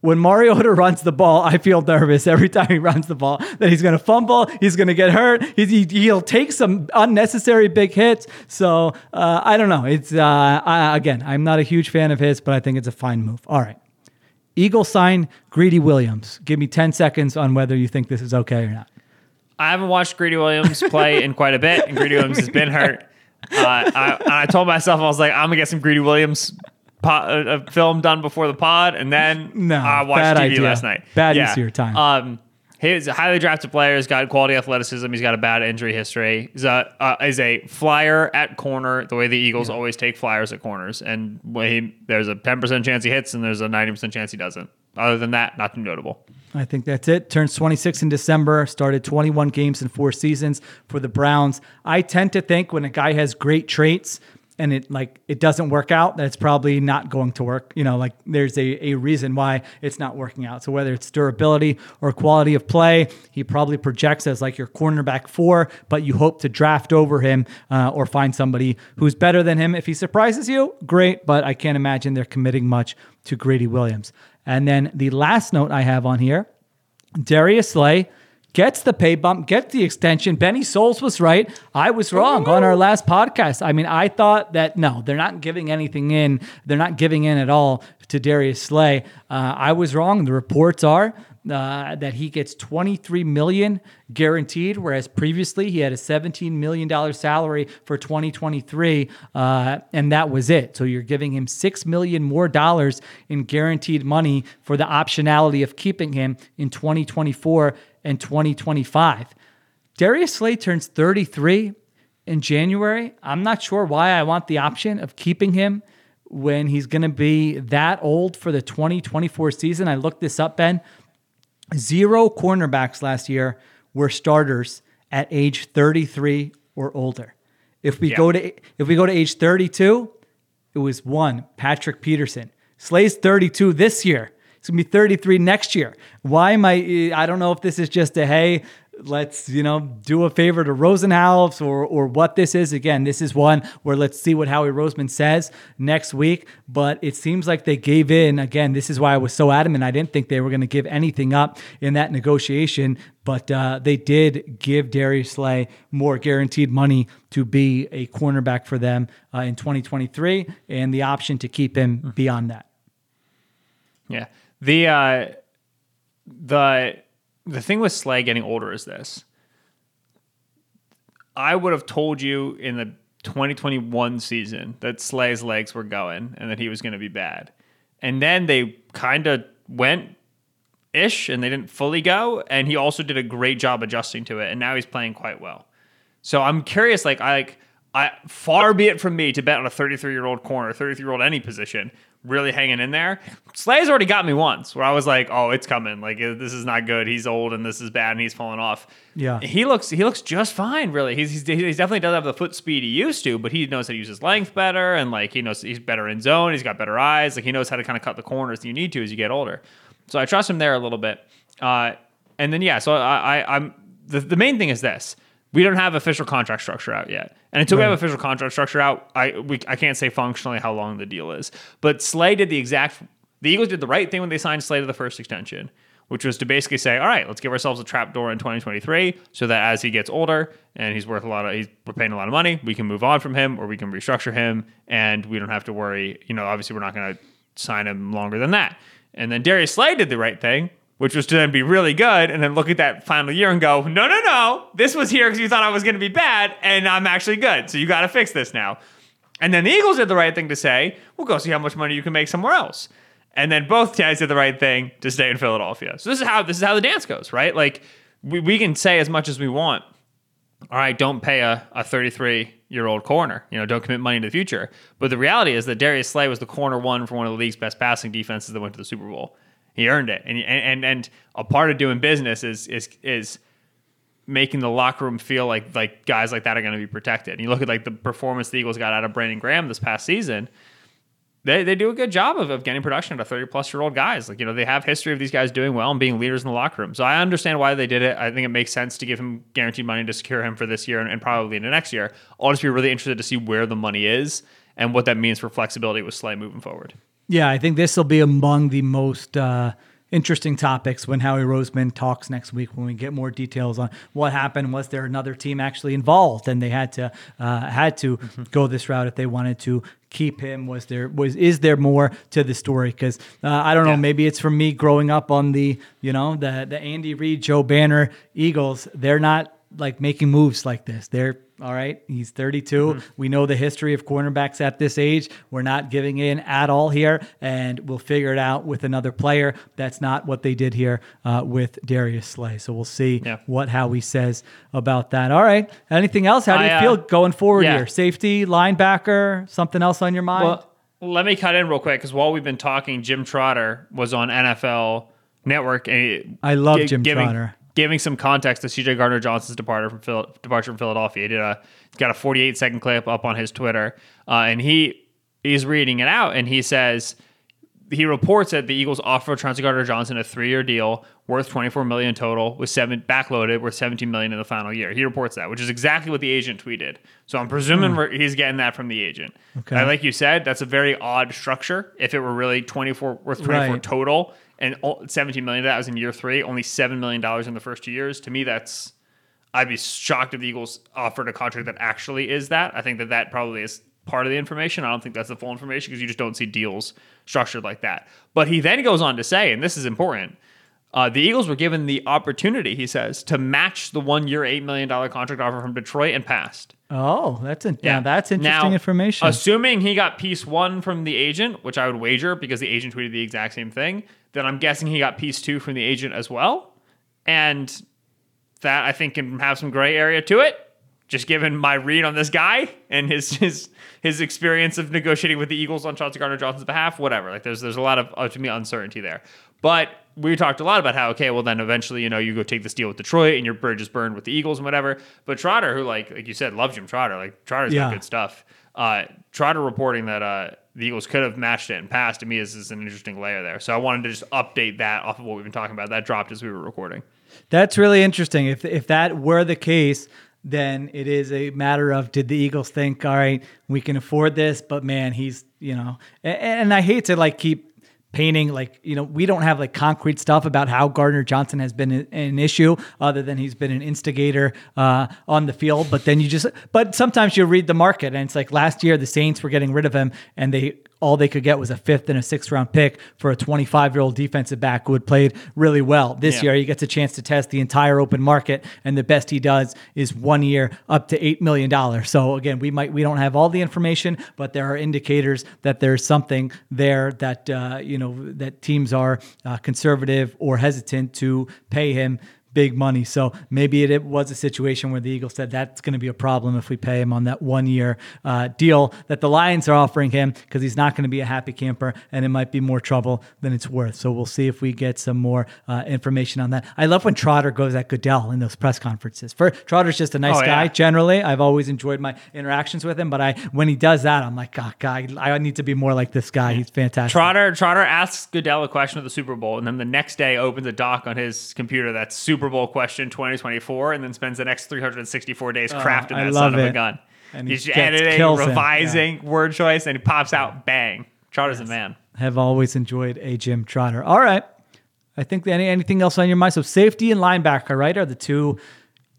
S1: When Mariota [laughs] runs the ball, I feel nervous every time he runs the ball that he's going to fumble, he's going to get hurt, he, he'll take some unnecessary big hits. So uh, I don't know. It's uh, I, again, I'm not a huge fan of his, but I think it's a fine move. All right. Eagle sign Greedy Williams. Give me 10 seconds on whether you think this is okay or not.
S3: I haven't watched Greedy Williams play in quite a bit, and Greedy Williams has been hurt. I, and I told myself I was like, I'm gonna get some Greedy Williams po- uh, uh, film done before the pod, and then
S1: No,
S3: I watched TV
S1: idea.
S3: last night.
S1: Bad use of your time.
S3: Um, he's a highly drafted player. He's got quality athleticism. He's got a bad injury history. He's a uh, is a flyer at corner. The way the Eagles always take flyers at corners, and when he, there's a 10 percent chance he hits, and there's a 90 percent chance he doesn't. Other than that, nothing notable.
S1: I think that's it. Turns 26 in December, started 21 games in four seasons for the Browns. I tend to think when a guy has great traits and it like it doesn't work out, that it's probably not going to work. You know, like there's a, a reason why it's not working out. So whether it's durability or quality of play, he probably projects as like your cornerback four, but you hope to draft over him uh, or find somebody who's better than him. If he surprises you, great, but I can't imagine they're committing much to Greedy Williams. And then the last note I have on here Darius Slay gets the pay bump, gets the extension. Ben Solak was right. I was wrong on our last podcast. I mean, I thought that no, they're not giving anything in. They're not giving in at all to Darius Slay. Uh, I was wrong. The reports are uh, that he gets 23 million guaranteed, whereas previously he had a 17 million dollar salary for 2023, uh, and that was it. So you're giving him six million more dollars in guaranteed money for the optionality of keeping him in 2024 and 2025. Darius Slay turns 33 in January. I'm not sure why I want the option of keeping him when he's going to be that old for the 2024 season. I looked this up, Ben. Zero cornerbacks last year were starters at age 33 or older. If we
S3: Yeah.
S1: go to if we go to age 32, it was one, Patrick Peterson. Slay's 32 this year. It's gonna be 33 next year. Why am I? I don't know if this is just a hey, let's you know do a favor to Rosenhaus or or what this is. Again, this is one where let's see what Howie Roseman says next week. But it seems like they gave in. Again, this is why I was so adamant. I didn't think they were going to give anything up in that negotiation, but uh, they did give Darius Slay more guaranteed money to be a cornerback for them uh, in 2023, and the option to keep him beyond that.
S3: Yeah. The uh the the thing with Slay getting older is this. I would have told you in the 2021 season that Slay's legs were going and that he was going to be bad. And then they kind of went ish and they didn't fully go and he also did a great job adjusting to it and now he's playing quite well. So I'm curious like I like I far be it from me to bet on a 33 year old corner, 33 year old any position, really hanging in there. Slay's already got me once where I was like, oh, it's coming. Like this is not good. He's old and this is bad and he's falling off.
S1: Yeah.
S3: he looks he looks just fine. Really, he's he's, he definitely doesn't have the foot speed he used to, but he knows how to use his length better and like he knows he's better in zone. He's got better eyes. Like he knows how to kind of cut the corners that you need to as you get older. So I trust him there a little bit. Uh, and then yeah, so I, I I'm the, the main thing is this. We don't have official contract structure out yet, and until we have official contract structure out, I we, I can't say functionally how long the deal is. But Slay did the exact. The Eagles did the right thing when they signed Slay to the first extension, which was to basically say, all right, let's give ourselves a trap door in 2023, so that as he gets older and he's worth a lot of, he's we're paying a lot of money, we can move on from him or we can restructure him, and we don't have to worry. You know, obviously we're not going to sign him longer than that. And then Darius Slay did the right thing, which was to then be really good and then look at that final year and go, no, no, no, this was here because you thought I was going to be bad and I'm actually good. So you got to fix this now. And then the Eagles did the right thing to say, we'll go see how much money you can make somewhere else. And then both guys did the right thing to stay in Philadelphia. So this is how this is how the dance goes, right? Like we, we can say as much as we want. All right, don't pay a, a 33 year old corner. You know, don't commit money to the future. But the reality is that Darius Slay was the corner one for one of the league's best passing defenses that went to the Super Bowl. He earned it, and and and a part of doing business is is is making the locker room feel like like guys like that are going to be protected. And you look at like the performance the Eagles got out of Brandon Graham this past season. They, they do a good job of, of getting production out of 30 plus year old guys. Like, you know, they have history of these guys doing well and being leaders in the locker room. So I understand why they did it. I think it makes sense to give him guaranteed money to secure him for this year and, and probably into next year. I'll just be really interested to see where the money is and what that means for flexibility with Slay moving forward.
S1: Yeah, I think this will be among the most uh, interesting topics when Howie Roseman talks next week when we get more details on what happened. Was there another team actually involved, and they had to uh, had to go this route if they wanted to keep him? Was there was is there more to the story? Because uh, I don't know,
S3: Yeah.
S1: maybe it's from me growing up on the you know the the Andy Reid, Joe Banner Eagles. They're not like making moves like this. They're All right. He's 32. We know the history of cornerbacks at this age. We're not giving in at all here, and we'll figure it out with another player. That's not what they did here uh, with Darius Slay. So we'll see
S3: Yeah.
S1: what Howie says about that. All right. Anything else? How do you
S3: I, uh,
S1: feel going forward
S3: yeah.
S1: here? Safety, linebacker, something else on your mind?
S3: Well, let me cut in real quick because while we've been talking, Jim Trotter was on NFL Network, and
S1: I love
S3: gi-
S1: Jim
S3: giving,
S1: Trotter.
S3: Giving some context to CJ Gardner Johnson's departure from Phil, departure from Philadelphia. He did a he's got a 48 second clip up on his Twitter, uh, and he he's reading it out, and he says he reports that the Eagles offer Chauncey Gardner Johnson a three year deal worth 24 million total with seven backloaded worth 17 million in the final year. He reports that, which is exactly what the agent tweeted. So I'm presuming we're- he's getting that from the agent.
S1: Okay.
S3: Uh, like you said, that's a very odd structure. If it were really 24 worth 24
S1: Right.
S3: total and o- 17 million of that was in year three, only seven million dollars in the first two years. To me, that's I'd be shocked if the Eagles offered a contract that actually is that. I think that that probably is part of the information. I don't think that's the full information because you just don't see deals structured like that. But he then goes on to say, and this is important. Uh, the Eagles were given the opportunity, he says, to match the one-year, $8 million contract offer from Detroit and passed.
S1: oh, that's in, yeah. that's interesting
S3: Now,
S1: information.
S3: Assuming he got piece one from the agent, which I would wager because the agent tweeted the exact same thing, then I'm guessing he got piece two from the agent as well. And that I think can have some gray area to it. Just given my read on this guy and his his his experience of negotiating with the Eagles on Chauncey Gardner Johnson's behalf, whatever. Like there's there's a lot of uh, to me uncertainty there. But we talked a lot about how okay, well then eventually you know you go take this deal with Detroit and your bridge is burned with the Eagles and whatever. But Trotter, who like like you said, loves Jim Trotter. Like Trotter's
S1: Yeah.
S3: got good stuff. Uh, Trotter reporting that uh, the Eagles could have matched it and passed to me this is an interesting layer there. So I wanted to just update that off of what we've been talking about. That dropped as we were recording.
S1: That's really interesting. If if that were the case, then it is a matter of did the Eagles think, all right, we can afford this, but man, he's you know, and, and I hate to like keep painting like you know we don't have like concrete stuff about how Gardner Johnson has been an, issue other than he's been an instigator uh, on the field. But then you just but sometimes you read the market and it's like last year the Saints were getting rid of him and they all they could get was a fifth and a sixth round pick for a 25 year old defensive back who had played really well this
S3: Yeah.
S1: year he gets a chance to test the entire open market and the best he does is one year up to eight million dollars so again we might we don't have all the information but there are indicators that there's something there that uh, you know that teams are uh, conservative or hesitant to pay him big money. So maybe it, it was a situation where the Eagles said that's going to be a problem if we pay him on that one year uh, deal that the Lions are offering him because he's not going to be a happy camper and it might be more trouble than it's worth. So we'll see if we get some more uh, information on that. I love when Trotter goes at Goodell in those press conferences. For Trotter's just a nice
S3: Oh, yeah.
S1: guy generally. I've always enjoyed my interactions with him, but I when he does that, I'm like, oh, God, I need to be more like this guy. He's fantastic.
S3: Trotter Trotter asks Goodell a question of the Super Bowl, and then the next day opens a doc on his computer that's Super Bowl question 2024, and then spends the next 364 days uh, crafting
S1: Oh,
S3: that son of a gun.
S1: And he
S3: He's editing, revising word choice, and he pops out bang. Trotter's a man.
S1: have always enjoyed a Jim Trotter. All right. I think any anything else on your mind? So safety and linebacker, right, are the two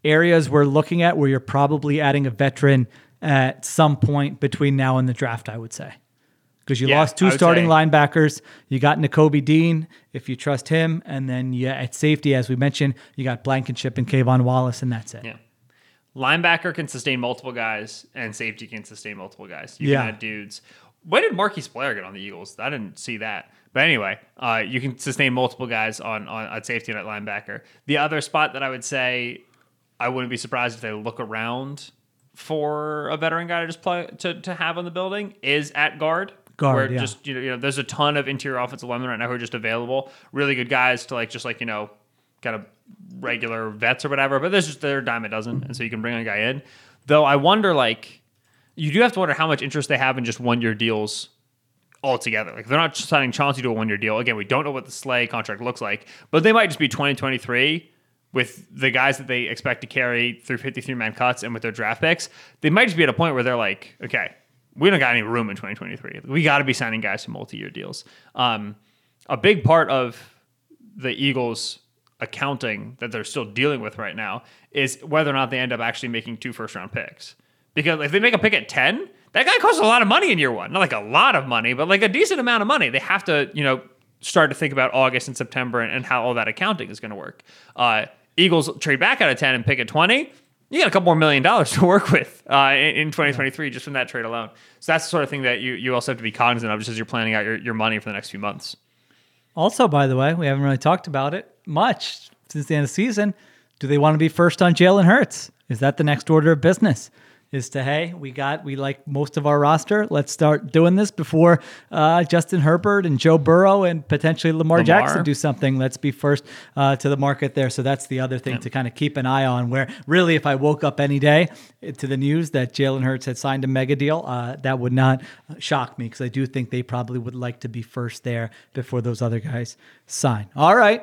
S1: areas we're looking at where you're probably adding a veteran at some point between now and the draft, I would say. Because you
S3: Yeah,
S1: lost two starting
S3: say-
S1: linebackers. You got Nakobe Dean, if you trust him. And then yeah, at safety, as we mentioned, you got Blankenship and K'Von Wallace, and that's it.
S3: Yeah. Linebacker can sustain multiple guys, and safety can sustain multiple guys. You
S1: Yeah.
S3: can add dudes. When did Marquise Blair get on the Eagles? I didn't see that. But anyway, uh, you can sustain multiple guys on, on at safety and at linebacker. The other spot that I would say I wouldn't be surprised if they look around for a veteran guy to just play to, to have on the building is at guard.
S1: Guard,
S3: where
S1: yeah.
S3: just you know, you know, there's a ton of interior offensive linemen right now who are just available. Really good guys to like just like, you know, kind of regular vets or whatever, but there's just they're dime a dozen, and so you can bring a guy in. Though I wonder, like, you do have to wonder how much interest they have in just one year deals altogether. Like, they're not signing Chauncey to a one year deal. Again, we don't know what the Slay contract looks like, but they might just be 2023 with the guys that they expect to carry through 53 man cuts and with their draft picks. They might just be at a point where they're like, okay, we don't got any room in 2023. We got to be signing guys to multi year deals. Um, a big part of the Eagles accounting that they're still dealing with right now is whether or not they end up actually making two first round picks. Because if they make a pick at 10, that guy costs a lot of money in year one. Not like a lot of money, but like a decent amount of money. They have to, you know, start to think about August and September and, and how all that accounting is going to work. Uh, Eagles trade back out of 10 and pick at 20. You got a couple more million dollars to [laughs] work with uh, in, in 2023 just from that trade alone. So that's the sort of thing that you, you also have to be cognizant of just as you're planning out your, your money for the next few months.
S1: Also, by the way, we haven't really talked about it much since the end of the season. Do they want to be first on Jalen Hurts? Is that the next order of business? Is to hey, we got we like most of our roster. Let's start doing this before uh, Justin Herbert and Joe Burrow and potentially Lamar,
S3: Lamar.
S1: Jackson do something. Let's be first uh, to the market there. So that's the other thing to kind of keep an eye on. Where really, if I woke up any day to the news that Jalen Hurts had signed a mega deal, uh, that would not shock me because I do think they probably would like to be first there before those other guys sign. All right,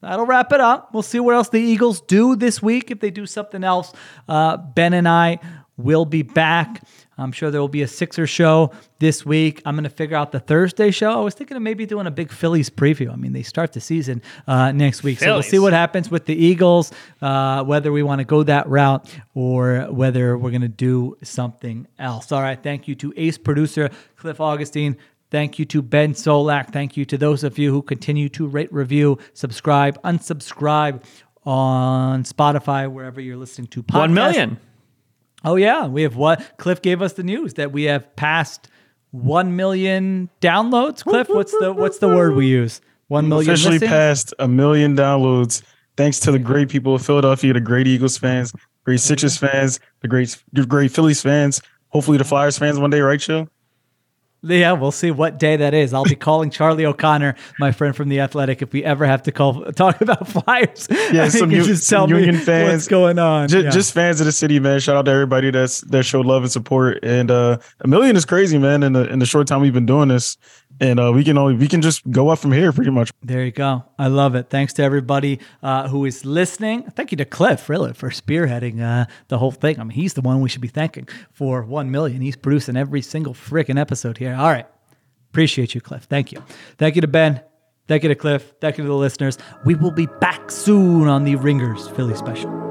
S1: that'll wrap it up. We'll see what else the Eagles do this week. If they do something else, uh, Ben and I will be back. I'm sure there will be a Sixer show this week. I'm going to figure out the Thursday show. I was thinking of maybe doing a big Phillies preview. I mean, they start the season uh, next week. So we'll see what happens with the Eagles, uh, whether we want to go that route or whether we're going to do something else. All right. Thank you to ace producer Cliff Augustin. Thank you to Ben Solak. Thank you to those of you who continue to rate, review, subscribe, unsubscribe on Spotify, wherever you're listening to podcasts.
S3: One million.
S1: Oh yeah, we have what? Cliff gave us the news that we have passed one million downloads. Cliff, what's the what's the word we use? One million
S4: officially
S1: listens?
S4: passed a million downloads thanks to the great people of Philadelphia, the great Eagles fans, great Sixers fans, the great the great Phillies fans. Hopefully the Flyers fans one day, right, Chill?
S1: Yeah, we'll see what day that is. I'll be [laughs] calling Charlie O'Connor, my friend from the Athletic, if we ever have to call talk about [laughs] Flyers.
S4: Yeah, some
S1: can
S4: U-
S1: just
S4: some
S1: tell me
S4: Union fans.
S1: what's going on.
S4: Just,
S1: Yeah.
S4: just fans of the city, man. Shout out to everybody that's that showed love and support. And uh, a million is crazy, man. In the in the short time we've been doing this, and uh, we can only we can just go up from here, pretty much.
S1: There you go. I love it. Thanks to everybody uh, who is listening. Thank you to Cliff, really, for spearheading uh, the whole thing. I mean, he's the one we should be thanking for one million. He's producing every single freaking episode here. All right. Appreciate you, Cliff. Thank you. Thank you to Ben. Thank you to Cliff. Thank you to the listeners. We will be back soon on the Ringers Philly special.